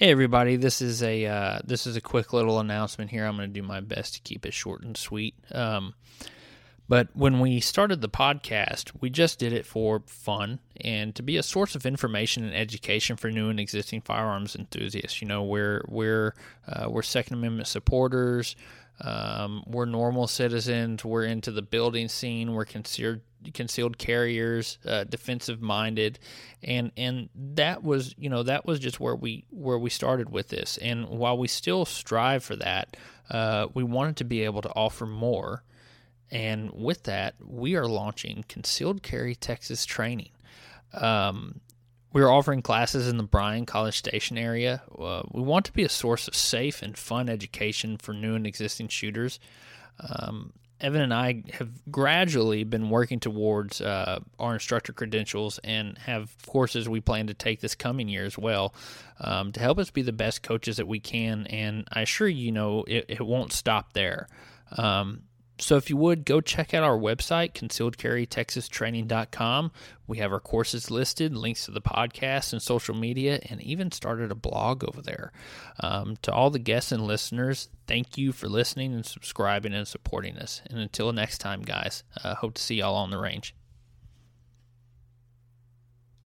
Hey everybody, this is a uh, this is a quick little announcement here. I'm going to do my best to keep it short and sweet. Um, but when we started the podcast, we just did it for fun and to be a source of information and education for new and existing firearms enthusiasts. You know, we're we're uh, we're Second Amendment supporters. Um, we're normal citizens. We're into the building scene. We're considered concealed carriers, uh, defensive minded, and and that was you know that was just where we where we started with this. And while we still strive for that, uh, we wanted to be able to offer more. And with that, we are launching concealed carry Texas training. Um, we're offering classes in the Bryan College Station area. Uh, we want to be a source of safe and fun education for new and existing shooters. Um, Evan and I have gradually been working towards uh, our instructor credentials and have courses we plan to take this coming year as well um, to help us be the best coaches that we can. And I assure you, you know, it, it won't stop there. Um, so if you would go check out our website concealedcarrytexastraining.com we have our courses listed links to the podcast and social media and even started a blog over there. Um, to all the guests and listeners thank you for listening and subscribing and supporting us. And until next time guys uh, hope to see y'all on the range